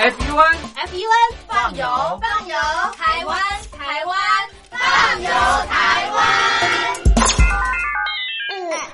FUN FUN 放油放油，台湾台湾放油台湾。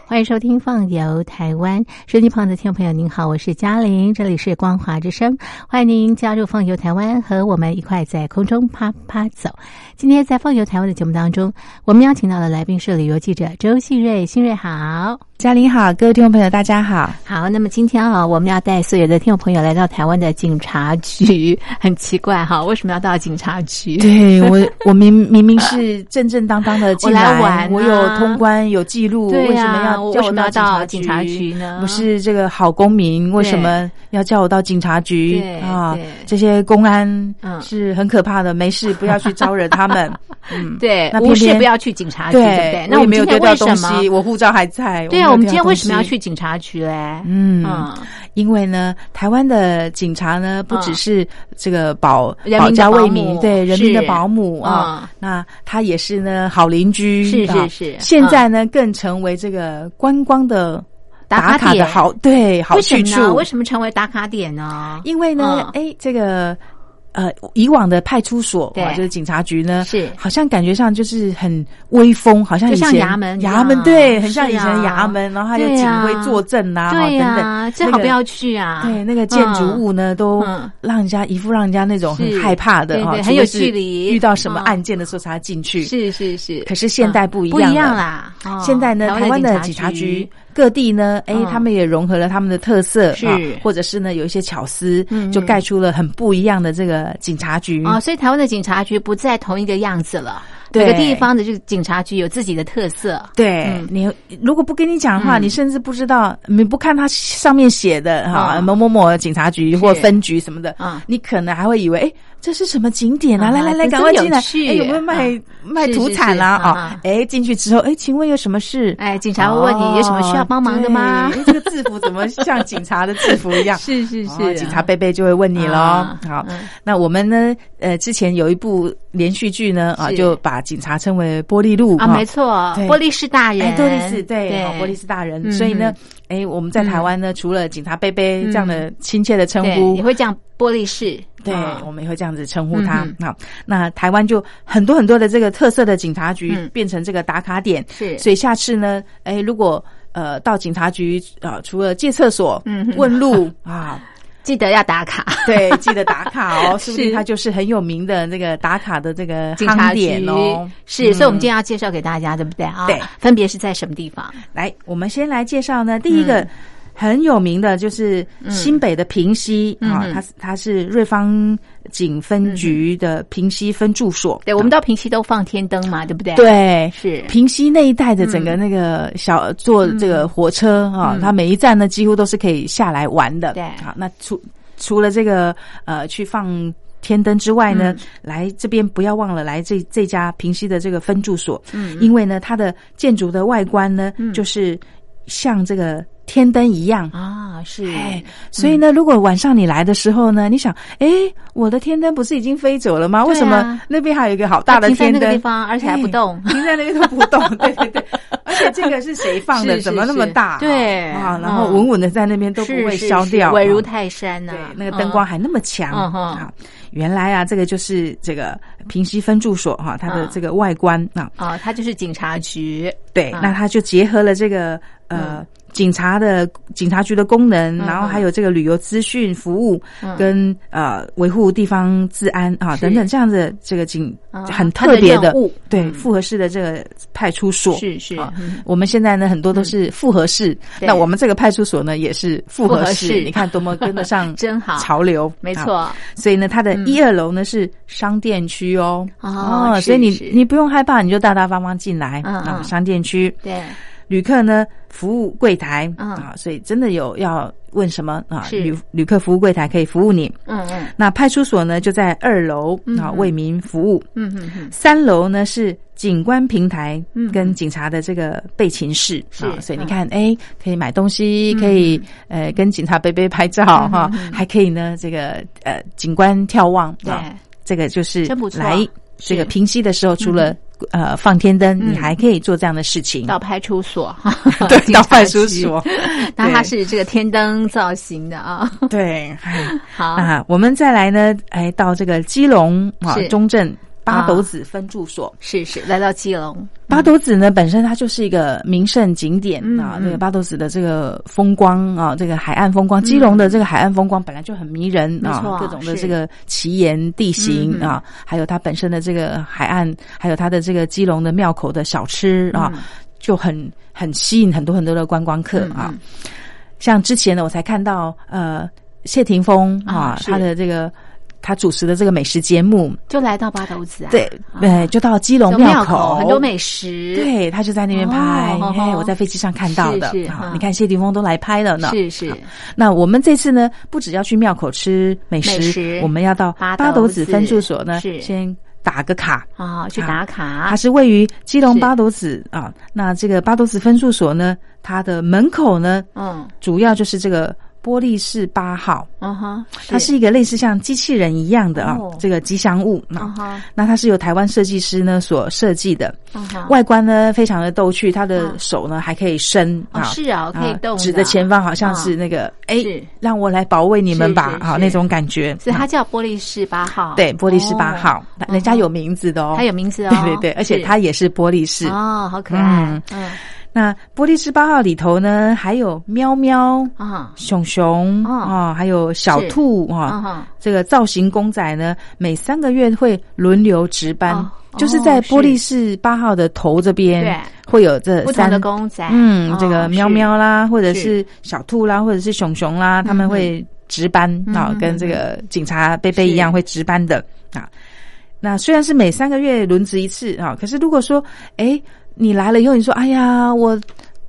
欢迎收听《放游台湾》，收音旁的听众朋友，您好，我是嘉玲，这里是光华之声，欢迎您加入《放游台湾》，和我们一块在空中啪啪走。今天在《放游台湾》的节目当中，我们邀请到了来宾是旅游记者周信瑞，信瑞好。嘉玲好，各位听众朋友，大家好。好，那么今天啊，我们要带所有的听众朋友来到台湾的警察局，很奇怪哈，为什么要到警察局？对我，我明明明是正正当当的进来玩，我有通关有记录，为什么要为什么要到警察局呢？我是这个好公民，为什么要叫我到警察局啊？这些公安是很可怕的，没事不要去招惹他们。嗯，对，那无事不要去警察局，对不对？那我没有丢掉东西，我护照还在。对。我们今天为什么要去警察局嘞？嗯，因为呢，台湾的警察呢，不只是这个保保家卫民，对人民的保姆啊，那他也是呢好邻居，是是是。现在呢，更成为这个观光的打卡的好对好去处。为什么成为打卡点呢？因为呢，哎，这个。呃，以往的派出所啊，就是警察局呢，是。好像感觉上就是很威风，好像以前衙门，衙门对，很像以前的衙门，然后还有警徽坐镇呐，对呀，最好不要去啊。对，那个建筑物呢，都让人家一副让人家那种很害怕的哈，很有距离。遇到什么案件的时候才进去，是是是。可是现代不一样，不一样啦。现在呢，台湾的警察局。各地呢，哎，他们也融合了他们的特色，是，或者是呢，有一些巧思，就盖出了很不一样的这个警察局。啊。所以台湾的警察局不再同一个样子了，每个地方的这个警察局有自己的特色。对你，如果不跟你讲的话，你甚至不知道，你不看它上面写的哈某某某警察局或分局什么的，你可能还会以为哎。这是什么景点啊？来来来，赶快进来！哎，有没有卖卖土产啦？啊，哎，进去之后，哎，请问有什么事？哎，警察会问你有什么需要帮忙的吗？这个制服怎么像警察的制服一样？是是是，警察贝贝就会问你喽。好，那我们呢？呃，之前有一部连续剧呢，啊，就把警察称为玻璃路啊，没错，玻璃是大人，玻璃是对，玻璃是大人。所以呢，哎，我们在台湾呢，除了警察贝贝这样的亲切的称呼，也会这样玻璃市。对，我们也会这样子称呼他。好，那台湾就很多很多的这个特色的警察局变成这个打卡点。是，所以下次呢，哎，如果呃到警察局啊，除了借厕所、问路 啊，记得要打卡。对，记得打卡哦。是不是？它就是很有名的那个打卡的这个警察点哦。是，所以我们今天要介绍给大家，对不对啊？对，分别是在什么地方？来，我们先来介绍呢，第一个。很有名的就是新北的平溪啊，它它是瑞芳警分局的平溪分驻所。对，我们到平溪都放天灯嘛，对不对？对，是。平溪那一带的整个那个小坐这个火车啊，它每一站呢几乎都是可以下来玩的。对，好，那除除了这个呃去放天灯之外呢，来这边不要忘了来这这家平溪的这个分住所，嗯，因为呢它的建筑的外观呢就是像这个。天灯一样啊，是哎，所以呢，如果晚上你来的时候呢，你想，哎，我的天灯不是已经飞走了吗？为什么那边还有一个好大的天灯？那个地方，而且还不动，停在那边都不动。对对对，而且这个是谁放的？怎么那么大？对啊，然后稳稳的在那边都不会消掉，稳如泰山呐。对，那个灯光还那么强啊！原来啊，这个就是这个平西分驻所哈，它的这个外观啊，啊，它就是警察局。对，那它就结合了这个呃。警察的警察局的功能，然后还有这个旅游资讯服务，跟呃维护地方治安啊等等这样的这个警很特别的对复合式的这个派出所。是是啊，我们现在呢很多都是复合式，那我们这个派出所呢也是复合式，你看多么跟得上 真好。潮流，没错。所以呢，它的一二楼呢是商店区哦。哦，所以你你不用害怕，你就大大方方进来啊，商店区。对。旅客呢，服务柜台啊，所以真的有要问什么啊？旅旅客服务柜台可以服务你。嗯嗯。那派出所呢，就在二楼啊，为民服务。嗯嗯嗯。三楼呢是警官平台跟警察的这个备勤室啊，所以你看，哎，可以买东西，可以呃跟警察背背拍照哈，还可以呢这个呃警官眺望啊，这个就是来。这个平息的时候，除了呃放天灯，你还可以做这样的事情。到派出所，对，到派出所。那它是这个天灯造型的啊。对，好啊，我们再来呢，哎，到这个基隆啊中正。八斗子分住所是是来到基隆，八斗子呢本身它就是一个名胜景点啊。那个八斗子的这个风光啊，这个海岸风光，基隆的这个海岸风光本来就很迷人啊。各种的这个奇岩地形啊，还有它本身的这个海岸，还有它的这个基隆的庙口的小吃啊，就很很吸引很多很多的观光客啊。像之前呢，我才看到呃谢霆锋啊，他的这个。他主持的这个美食节目，就来到八斗子啊，对，对，就到基隆庙口，很多美食，对，他就在那边拍，哎，我在飞机上看到的，你看谢霆锋都来拍了呢，是是。那我们这次呢，不只要去庙口吃美食，我们要到八斗子。分住所呢，先打个卡。啊，去打卡。它是位于基隆八斗子啊，那这个八斗子分住所呢，它的门口呢，嗯，主要就是这个。玻璃式八号，嗯哼，它是。一个类似像机器人一样的啊，这个吉祥物啊，那它是由台湾设计师呢所设计的，外观呢非常的逗趣，它的手呢还可以伸啊，是啊，可以动，指的前方好像是那个哎，让我来保卫你们吧，啊那种感觉，所以它叫玻璃式八号，对，玻璃式八号，人家有名字的哦，它有名字哦，对对对，而且它也是玻璃式哦，好可爱，嗯。那玻璃十八号里头呢，还有喵喵啊、熊熊啊，还有小兔啊。这个造型公仔呢，每三个月会轮流值班，就是在玻璃式八号的头这边会有这三个公仔。嗯，这个喵喵啦，或者是小兔啦，或者是熊熊啦，他们会值班啊，跟这个警察贝贝一样会值班的啊。那虽然是每三个月轮值一次啊，可是如果说哎。你来了以后，你说：“哎呀，我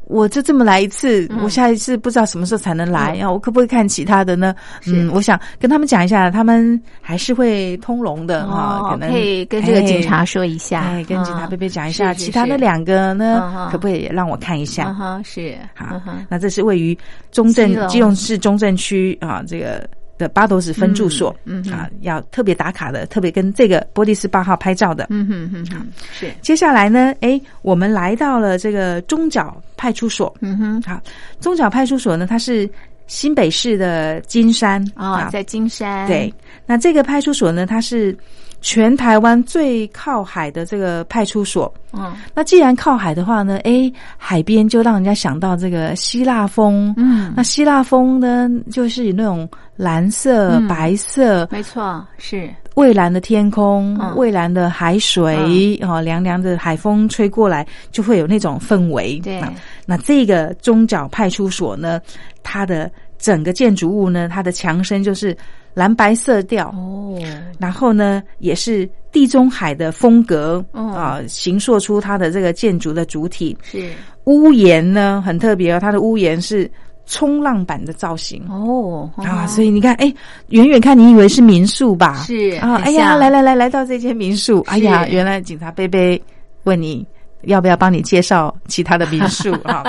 我就这么来一次，我下一次不知道什么时候才能来啊？我可不可以看其他的呢？”嗯，我想跟他们讲一下，他们还是会通融的哈。可能可以跟这个警察说一下，哎，跟警察贝贝讲一下，其他的两个呢，可不可以让我看一下？哈，是好。那这是位于中正基隆市中正区啊，这个。的巴斗子分住所，嗯啊，要特别打卡的，特别跟这个波蒂斯八号拍照的，嗯哼哼哼，是。接下来呢，哎，我们来到了这个中角派出所，嗯哼，好，中角派出所呢，它是新北市的金山啊，在金山，对。那这个派出所呢，它是。全台湾最靠海的这个派出所，嗯，那既然靠海的话呢，哎，海边就让人家想到这个希腊风，嗯，那希腊风呢，就是以那种蓝色、白色，没错，是。蔚蓝的天空、蔚蓝的海水，哦，凉凉的海风吹过来，就会有那种氛围。对，那这个中角派出所呢，它的整个建筑物呢，它的墙身就是。蓝白色调。哦，然后呢，也是地中海的风格啊，形塑出它的这个建筑的主体。是。屋檐呢，很特别哦，它的屋檐是冲浪板的造型。哦啊，所以你看，哎，远远看你以为是民宿吧？是啊，哎呀，来来来，来到这间民宿，哎呀，原来警察贝贝问你。要不要帮你介绍其他的民宿 啊？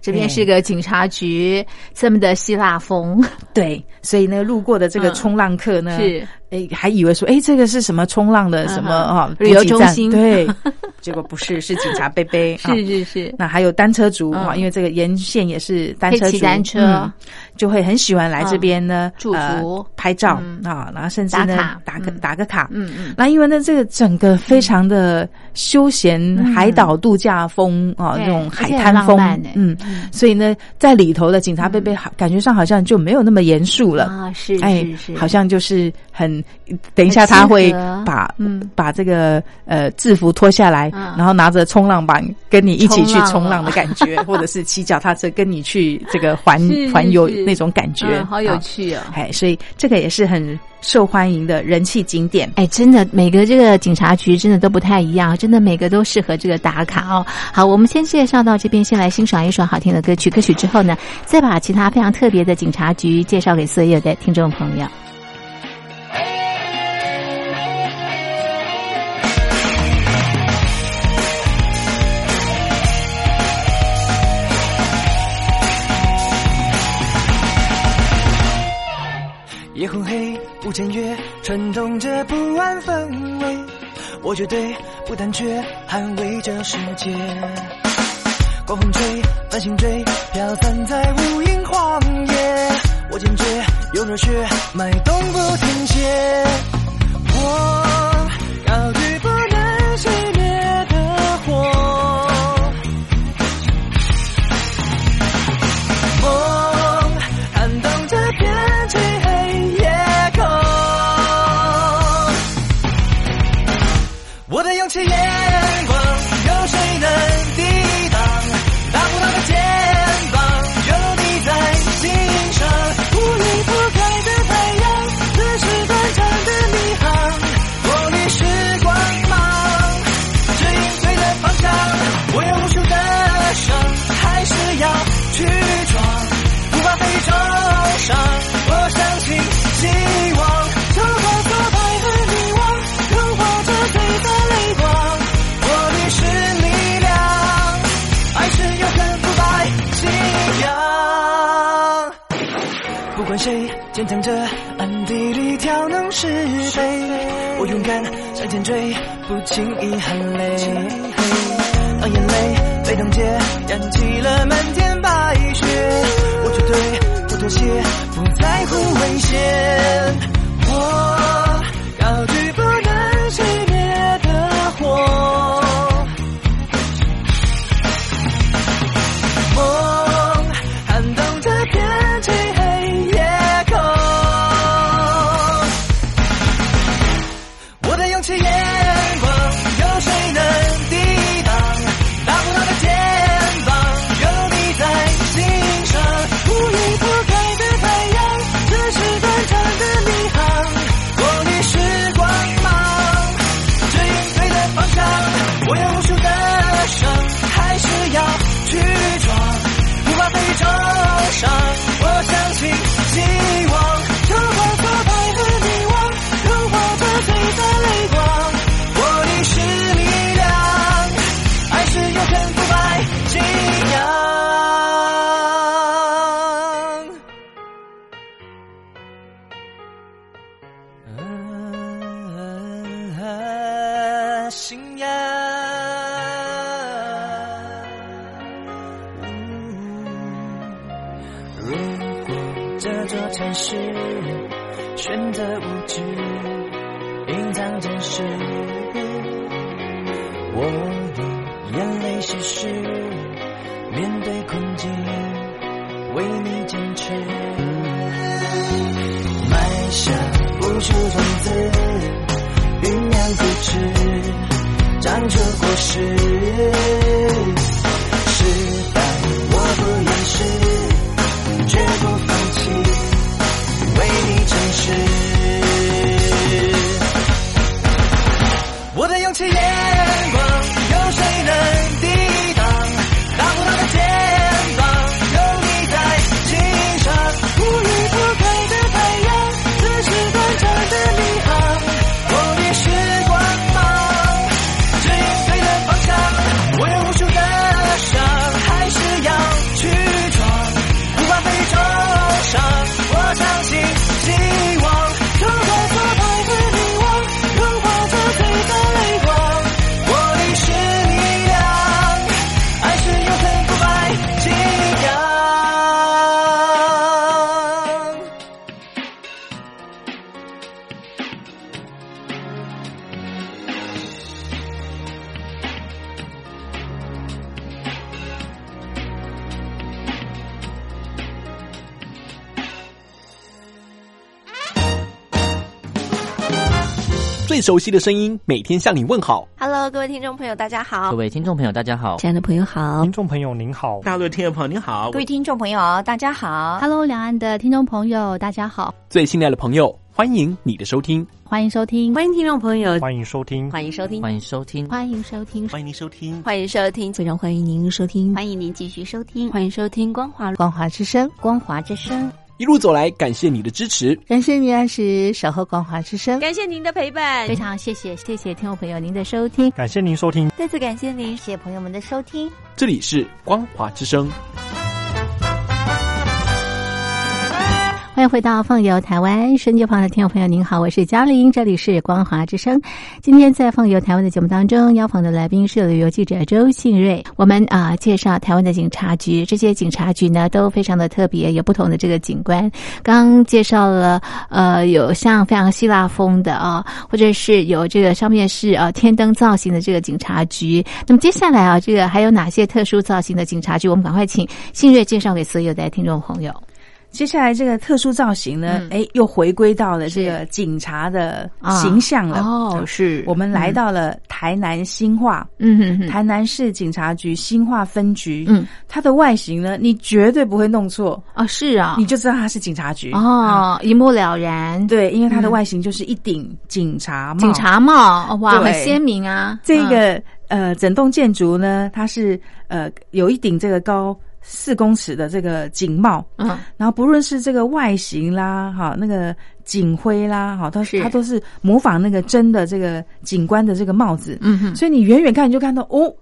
这边是个警察局，这么的希腊风。对，所以呢，路过的这个冲浪客呢，是哎，还以为说，哎，这个是什么冲浪的什么啊？旅游中心？对，结果不是，是警察贝贝。是是是。那还有单车族啊，因为这个沿线也是单车，骑单车就会很喜欢来这边呢，祝福拍照啊，然后甚至呢打个打个卡。嗯嗯。那因为呢，这个整个非常的休闲海岛。度假风啊，那种海滩风，嗯，所以呢，在里头的警察贝贝，感觉上好像就没有那么严肃了啊，是，哎，是，好像就是很，等一下他会把，嗯，把这个呃制服脱下来，然后拿着冲浪板跟你一起去冲浪的感觉，或者是骑脚踏车跟你去这个环环游那种感觉，好有趣哦，哎，所以这个也是很。受欢迎的人气景点，哎，真的每个这个警察局真的都不太一样，真的每个都适合这个打卡哦。好，我们先介绍到这边，先来欣赏一首好听的歌曲。歌曲之后呢，再把其他非常特别的警察局介绍给所有的听众朋友。不见月，传动着不安氛围。我绝对不胆怯，捍卫这世界。狂风吹，繁星追，飘散在无垠荒野。我坚决用热血脉动不停歇。我谁坚强着，暗地里挑弄是非，我勇敢向前追，不轻易喊累。当眼泪被冻结，燃起了漫天白雪，我绝对不妥协，不在乎危险。是熟悉的声音，每天向你问好。Hello，各位听众朋友，大家好各。位听众朋友，大家好。亲爱的朋友好听，众朋友您好，大陆的听众朋友您好各，位听众朋友大家好。Hello，两岸的听众朋友，大家好，最亲爱的朋友，欢迎你的收听。欢迎收听，欢迎听众朋友，欢迎收听，欢迎收听，欢迎收听，欢迎收听，欢迎您收听。欢迎收听，非常欢迎您收听，欢迎您继续收听欢迎收听光华光华之声，光华之声。一路走来，感谢你的支持。感谢你按时，守候光华之声。感谢您的陪伴非，常谢谢谢谢听众朋友您的收听，感谢您收听。再次感谢您。谢谢朋友们的收听。这里是光华之声。欢迎回到《放游台湾》，深界旁的听众朋友，您好，我是嘉玲，这里是光华之声。今天在《放游台湾》的节目当中，邀访的来宾是旅游记者周信瑞。我们啊，介绍台湾的警察局，这些警察局呢都非常的特别，有不同的这个警官。刚介绍了，呃，有像非常希腊风的啊，或者是有这个上面是呃天灯造型的这个警察局。那么接下来啊，这个还有哪些特殊造型的警察局？我们赶快请信瑞介绍给所有的听众朋友。接下来这个特殊造型呢，哎，又回归到了这个警察的形象了。哦，是。我们来到了台南新化，嗯，台南市警察局新化分局。嗯，它的外形呢，你绝对不会弄错。啊，是啊，你就知道它是警察局。哦，一目了然。对，因为它的外形就是一顶警察帽，警察帽，哇，很鲜明啊。这个呃，整栋建筑呢，它是呃有一顶这个高。四公尺的这个警帽，嗯，然后不论是这个外形啦，哈，那个警徽啦，哈，它是它都是模仿那个真的这个警官的这个帽子，嗯哼，所以你远远看你就看到哦，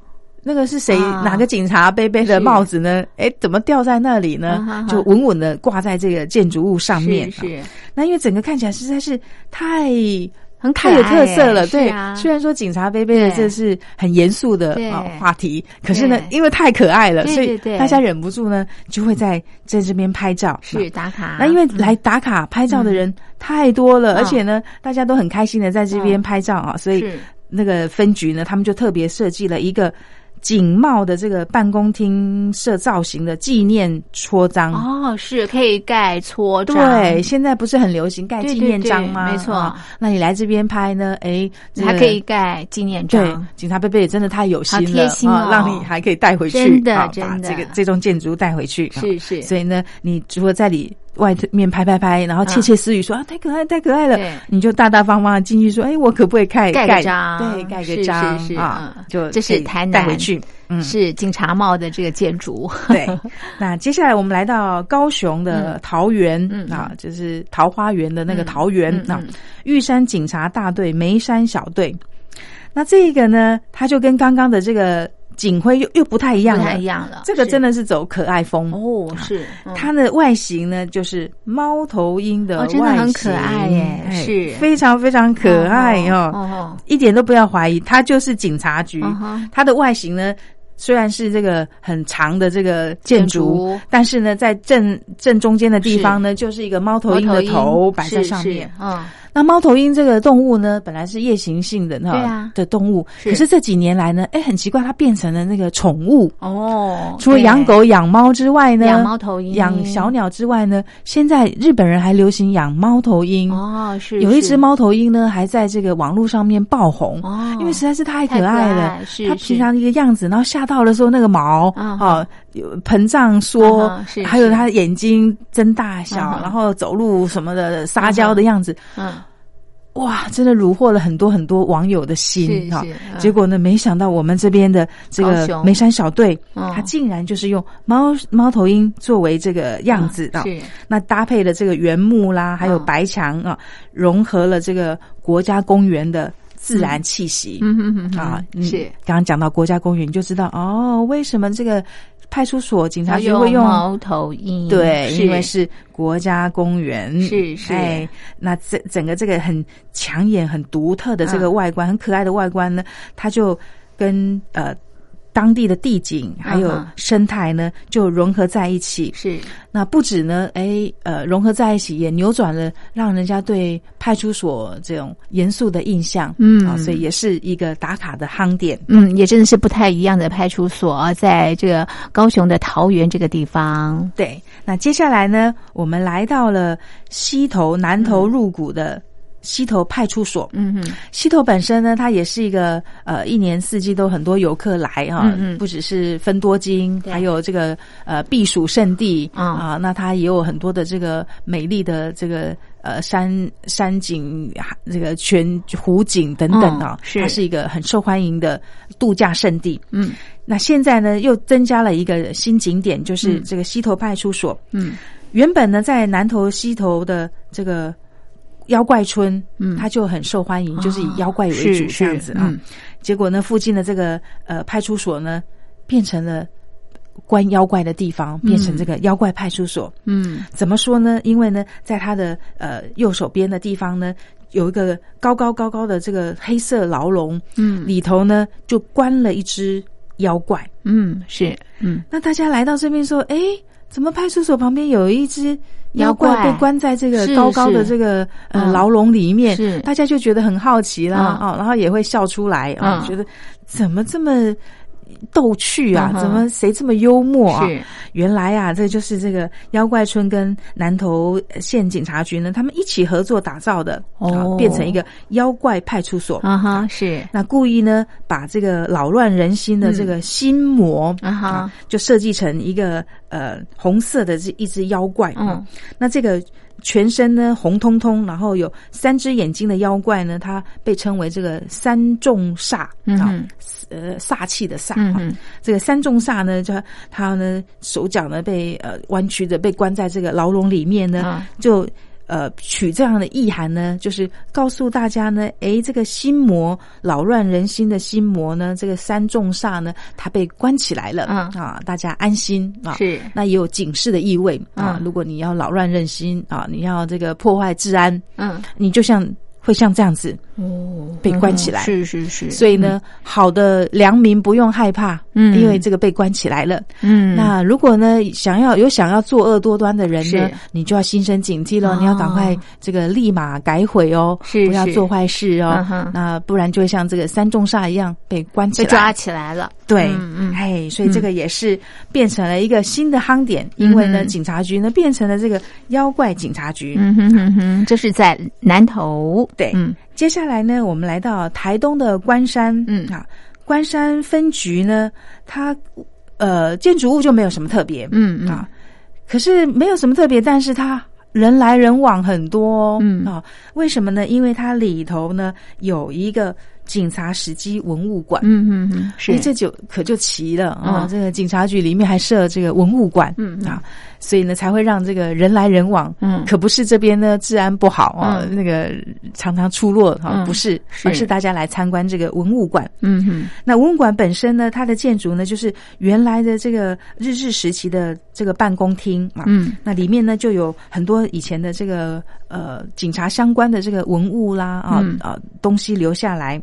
那个是谁？哪个警察背背的帽子呢？哎，怎么掉在那里呢？就稳稳的挂在这个建筑物上面，是。那因为整个看起来实在是太。很太有特色了，对。虽然说警察杯杯的这是很严肃的啊话题，可是呢，因为太可爱了，所以大家忍不住呢，就会在在这边拍照，是打卡。那因为来打卡拍照的人太多了，而且呢，大家都很开心的在这边拍照啊，所以那个分局呢，他们就特别设计了一个。警帽的这个办公厅设造型的纪念戳章哦，是可以盖戳章。对，现在不是很流行盖纪念章吗？没错，那你来这边拍呢？哎，还可以盖纪念章。对，警察贝贝也真的太有心了，贴心哦，让你还可以带回去，真的，真的，这个这栋建筑带回去。是是，所以呢，你如果在里。外面拍拍拍，然后窃窃私语说啊，太可爱，太可爱了。你就大大方方的进去说，哎，我可不可以盖盖章？对，盖个章啊，就这是台南带回去，是警察帽的这个建筑。对，那接下来我们来到高雄的桃园啊，就是桃花源的那个桃园啊，玉山警察大队眉山小队。那这个呢，它就跟刚刚的这个。警徽又又不太一样了，不太一样了。这个真的是走可爱风。哦，是它的外形呢，就是猫头鹰的外形，真的很可爱耶，是。非常非常可爱哦，一点都不要怀疑，它就是警察局。它的外形呢，虽然是这个很长的这个建筑，但是呢，在正正中间的地方呢，就是一个猫头鹰的头摆在上面，嗯。那猫头鹰这个动物呢，本来是夜行性的，哈，的动物，可是。这几年来呢，哎，很奇怪，它变成了那个宠物。哦。除了养狗、养猫之外呢，养猫头鹰、养小鸟之外呢，现在日本人还流行养猫头鹰。哦。是有一只猫头鹰呢，还在这个网络上面爆红哦，因为实在是太可爱了。是它平常一个样子，然后吓到的时候那个毛啊，膨胀缩，还有它眼睛睁大小，然后走路什么的撒娇的样子，嗯。哇，真的虏获了很多很多网友的心哈！结果呢，没想到我们这边的这个眉山小队，他竟然就是用猫猫头鹰作为这个样子啊！那搭配了这个原木啦，还有白墙啊，融合了这个国家公园的自然气息。嗯嗯嗯啊，是刚刚讲到国家公园，你就知道哦，为什么这个。派出所、警察局会用猫头鹰，对，因为是国家公园，是是。哎，那整整个这个很抢眼、很独特的这个外观，很可爱的外观呢，它就跟呃。当地的地景还有生态呢，就融合在一起。是，那不止呢，哎，呃，融合在一起也扭转了让人家对派出所这种严肃的印象。嗯，啊，所以也是一个打卡的夯点。嗯，也真的是不太一样的派出所，在这个高雄的桃园这个地方。对，那接下来呢，我们来到了西头南头入谷的。溪头派出所，嗯哼，溪头本身呢，它也是一个呃，一年四季都很多游客来哈，不只是分多金，还有这个呃避暑胜地啊，那它也有很多的这个美丽的这个呃山山景，这个全湖景等等啊，它是一个很受欢迎的度假胜地。嗯，那现在呢，又增加了一个新景点，就是这个溪头派出所。嗯，原本呢，在南头溪头的这个。妖怪村，嗯，它就很受欢迎，就是以妖怪为主这样子啊。结果呢，附近的这个呃派出所呢，变成了关妖怪的地方，变成这个妖怪派出所。嗯，怎么说呢？因为呢，在他的呃右手边的地方呢，有一个高高高高的这个黑色牢笼，嗯，里头呢就关了一只妖怪。嗯，是，嗯，那大家来到这边说，哎，怎么派出所旁边有一只妖怪被关在这个高高的这个呃牢笼里面？是，大家就觉得很好奇啦，哦，然后也会笑出来啊，觉得怎么这么。逗趣啊！怎么谁这么幽默啊？原来啊，这就是这个妖怪村跟南投县警察局呢，他们一起合作打造的哦，变成一个妖怪派出所啊哈！是那故意呢，把这个扰乱人心的这个心魔啊哈，就设计成一个呃红色的这一只妖怪嗯，那这个。全身呢红彤彤，然后有三只眼睛的妖怪呢，它被称为这个三重煞啊，呃，煞气的煞啊。这个三重煞呢，就它呢手脚呢被呃弯曲的被关在这个牢笼里面呢，就。呃，取这样的意涵呢，就是告诉大家呢，诶，这个心魔扰乱人心的心魔呢，这个三重煞呢，它被关起来了，嗯啊，大家安心啊，是，那也有警示的意味啊。如果你要扰乱人心啊，你要这个破坏治安，嗯，你就像。会像这样子哦，被关起来。是是是，所以呢，好的良民不用害怕，嗯，因为这个被关起来了，嗯，那如果呢，想要有想要作恶多端的人呢，你就要心生警惕了，你要赶快这个立马改悔哦，是不要做坏事哦，那不然就会像这个三重煞一样被关起来，被抓起来了，对，嗯嗯。哎，所以这个也是变成了一个新的夯点，因为呢，警察局呢变成了这个妖怪警察局，嗯哼哼哼，这是在南头。对，嗯，接下来呢，我们来到台东的关山，嗯。啊，关山分局呢，它呃建筑物就没有什么特别，嗯啊，可是没有什么特别，但是它人来人往很多，嗯。啊，为什么呢？因为它里头呢有一个。警察史迹文物馆，嗯嗯嗯，是。这就可就奇了啊！这个警察局里面还设这个文物馆，嗯啊，所以呢才会让这个人来人往，嗯，可不是这边呢治安不好啊，那个常常出落哈，不是，而是大家来参观这个文物馆，嗯哼。那文物馆本身呢，它的建筑呢就是原来的这个日治时期的这个办公厅啊，嗯，那里面呢就有很多以前的这个呃警察相关的这个文物啦啊啊东西留下来。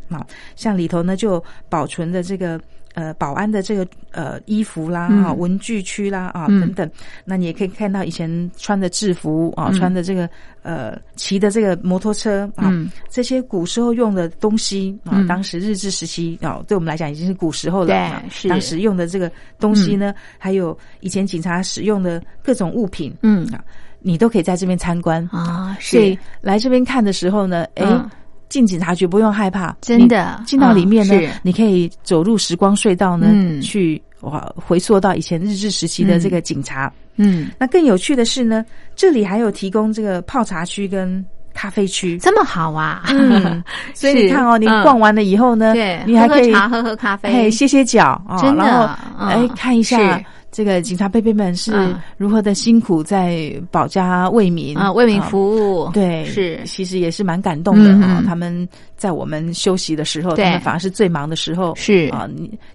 像里头呢，就保存的这个呃保安的这个呃衣服啦啊文具区啦啊等等，那你也可以看到以前穿的制服啊，穿的这个呃骑的这个摩托车啊，这些古时候用的东西啊，当时日治时期啊，对我们来讲已经是古时候了。是。当时用的这个东西呢，还有以前警察使用的各种物品，嗯。啊，你都可以在这边参观啊。所以来这边看的时候呢，哎。进警察局不用害怕，真的。进到里面呢，你可以走入时光隧道呢，去哇回溯到以前日治时期的这个警察。嗯，那更有趣的是呢，这里还有提供这个泡茶区跟咖啡区，这么好啊！嗯，所以你看哦，你逛完了以后呢，对，你还可以茶喝喝咖啡，歇歇脚啊，然后，哎，看一下。这个警察贝贝们是如何的辛苦在保家为民啊，为民服务。对，是其实也是蛮感动的啊。他们在我们休息的时候，他们反而是最忙的时候。是啊，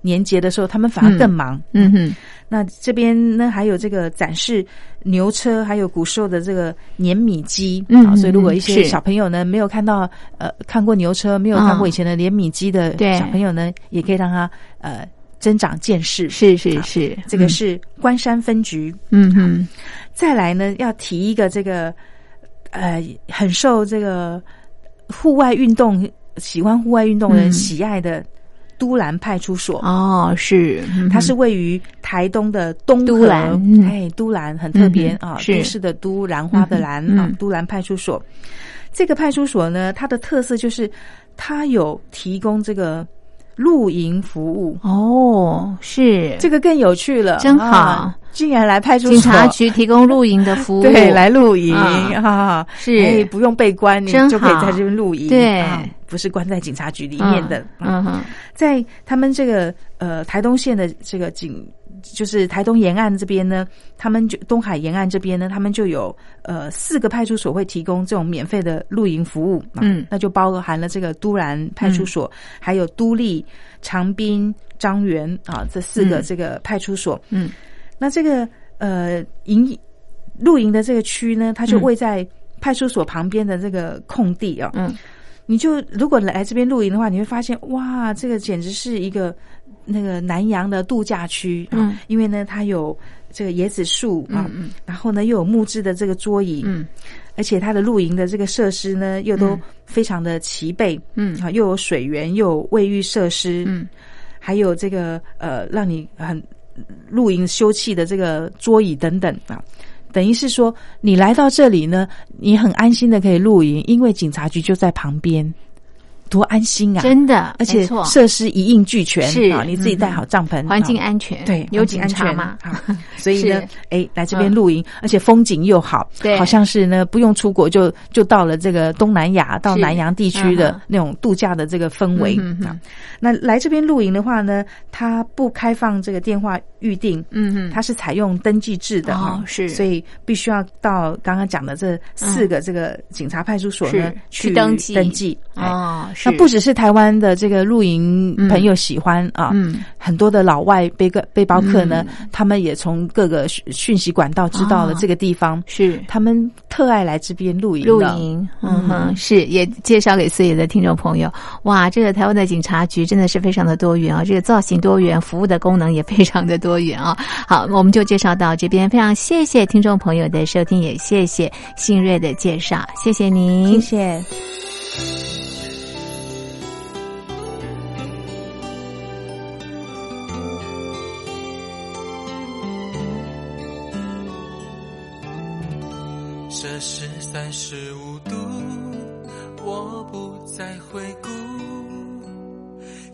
年节的时候，他们反而更忙。嗯哼。那这边呢，还有这个展示牛车，还有古时候的这个碾米机。嗯，所以如果一些小朋友呢没有看到呃看过牛车，没有看过以前的碾米机的小朋友呢，也可以让他呃。增长见识是是是，这个是关山分局。嗯哼，再来呢，要提一个这个呃，很受这个户外运动喜欢户外运动人喜爱的都兰派出所。哦，是，它是位于台东的东都兰。哎，都兰很特别啊，都市的都兰花的兰啊，都兰派出所。这个派出所呢，它的特色就是它有提供这个。露营服务。哦，是。这个更有趣了，真好，竟然来派出所警察局提供露营的服务，对，来露营。哈，是。不用被关，你就可以在这边露营，对，不是关在警察局里面的，嗯哼，在他们这个呃台东县的这个警。就是台东沿岸这边呢，他们就东海沿岸这边呢，他们就有呃四个派出所会提供这种免费的露营服务，嗯，那就包含了这个都兰派出所，还有都立、长滨、张园啊这四个这个派出所，嗯，那这个呃营露营的这个区呢，它就位在派出所旁边的这个空地啊。嗯，你就如果来这边露营的话，你会发现哇，这个简直是一个那个南洋的度假区啊！因为呢，它有这个椰子树啊，然后呢又有木质的这个桌椅，嗯，而且它的露营的这个设施呢又都非常的齐备，嗯啊，又有水源，又有卫浴设施，嗯，还有这个呃，让你很露营休憩的这个桌椅等等啊。等于是说，你来到这里呢，你很安心的可以露营，因为警察局就在旁边。多安心啊！真的，而且设施一应俱全，是啊，你自己带好帐篷，环境安全，对，有警察嘛？所以呢，哎，来这边露营，而且风景又好，对，好像是呢，不用出国就就到了这个东南亚，到南洋地区的那种度假的这个氛围啊。那来这边露营的话呢，它不开放这个电话预定，嗯嗯，它是采用登记制的哈，是，所以必须要到刚刚讲的这四个这个警察派出所呢去登记。登记哦。那不只是台湾的这个露营朋友喜欢啊，很多的老外背个背包客呢，他们也从各个讯息管道知道了这个地方，是他们特爱来这边露营。露营，嗯哼，是也介绍给所有的听众朋友。哇，这个台湾的警察局真的是非常的多元啊，这个造型多元，服务的功能也非常的多元啊。好，我们就介绍到这边，非常谢谢听众朋友的收听，也谢谢新锐的介绍，谢谢您，谢谢。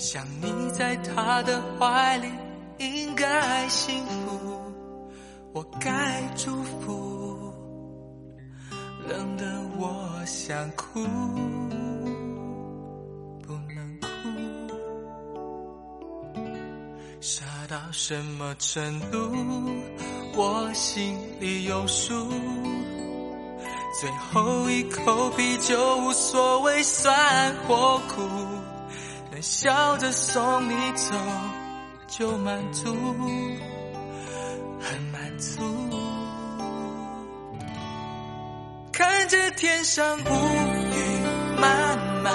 想你在他的怀里，应该幸福，我该祝福。冷得我想哭，不能哭。傻到什么程度，我心里有数。最后一口啤酒无所谓酸或苦，能笑着送你走就满足，很满足。看着天上乌云漫漫，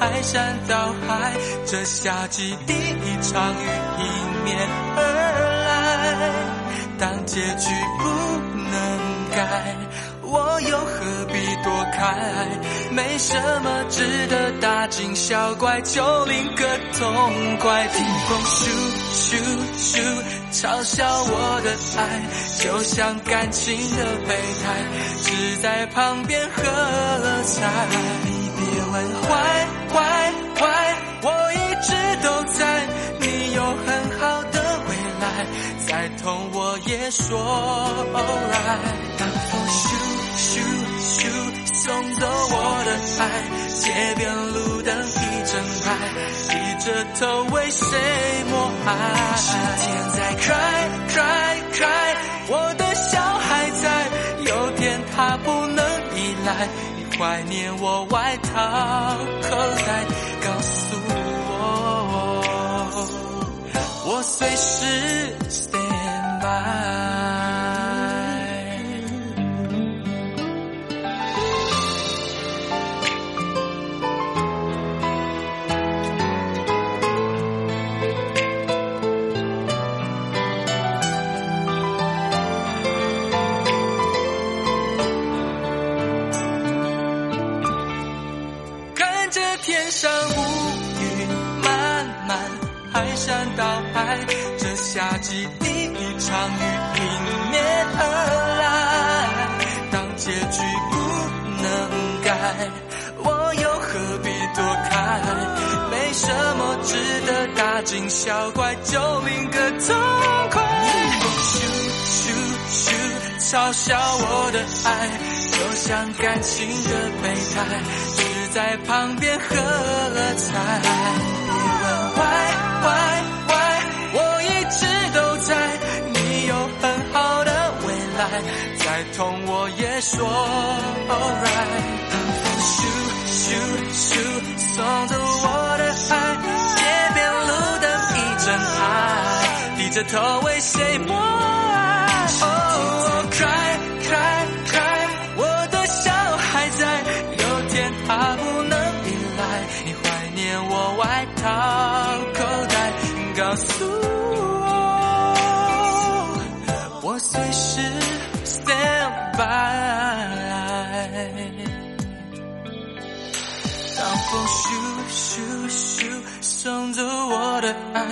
排山倒海，这夏季第一场雨迎面而来，当结局不能改。我又何必躲开？没什么值得大惊小怪，就领个痛快。听风咻咻咻，嘲笑我的爱，就像感情的备胎，只在旁边喝彩。你别问坏坏坏，我一直都在，你有很好的未来，再痛我也说 alright。送走我的爱，街边路灯一整排，低着头为谁默哀？时间在 cry cry cry，我的小孩在，有天他不能依赖，你怀念我外套口袋，告诉我，我随时 stand by。紧小怪，就领个痛快。咻咻咻，嘲笑我的爱，就像感情的备胎，只在旁边喝了彩。你问 why why why，我一直都在。你有很好的未来，再痛我也说 alright。咻咻咻，送走我的爱。的头为谁摩？Oh cry cry cry，我的笑还在。有天他不能依赖，你怀念我外套口袋，告诉我，我随时 stand by。风咻咻咻送走我的爱，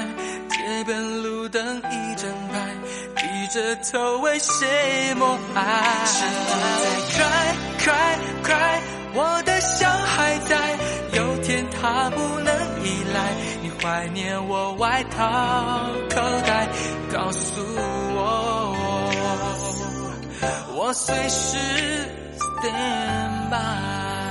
街边路灯一整排，低着头为谁默哀？是否在 cry cry cry？我的小孩在，有天他不能依赖，你怀念我外套口袋，告诉我，我随时 stand by。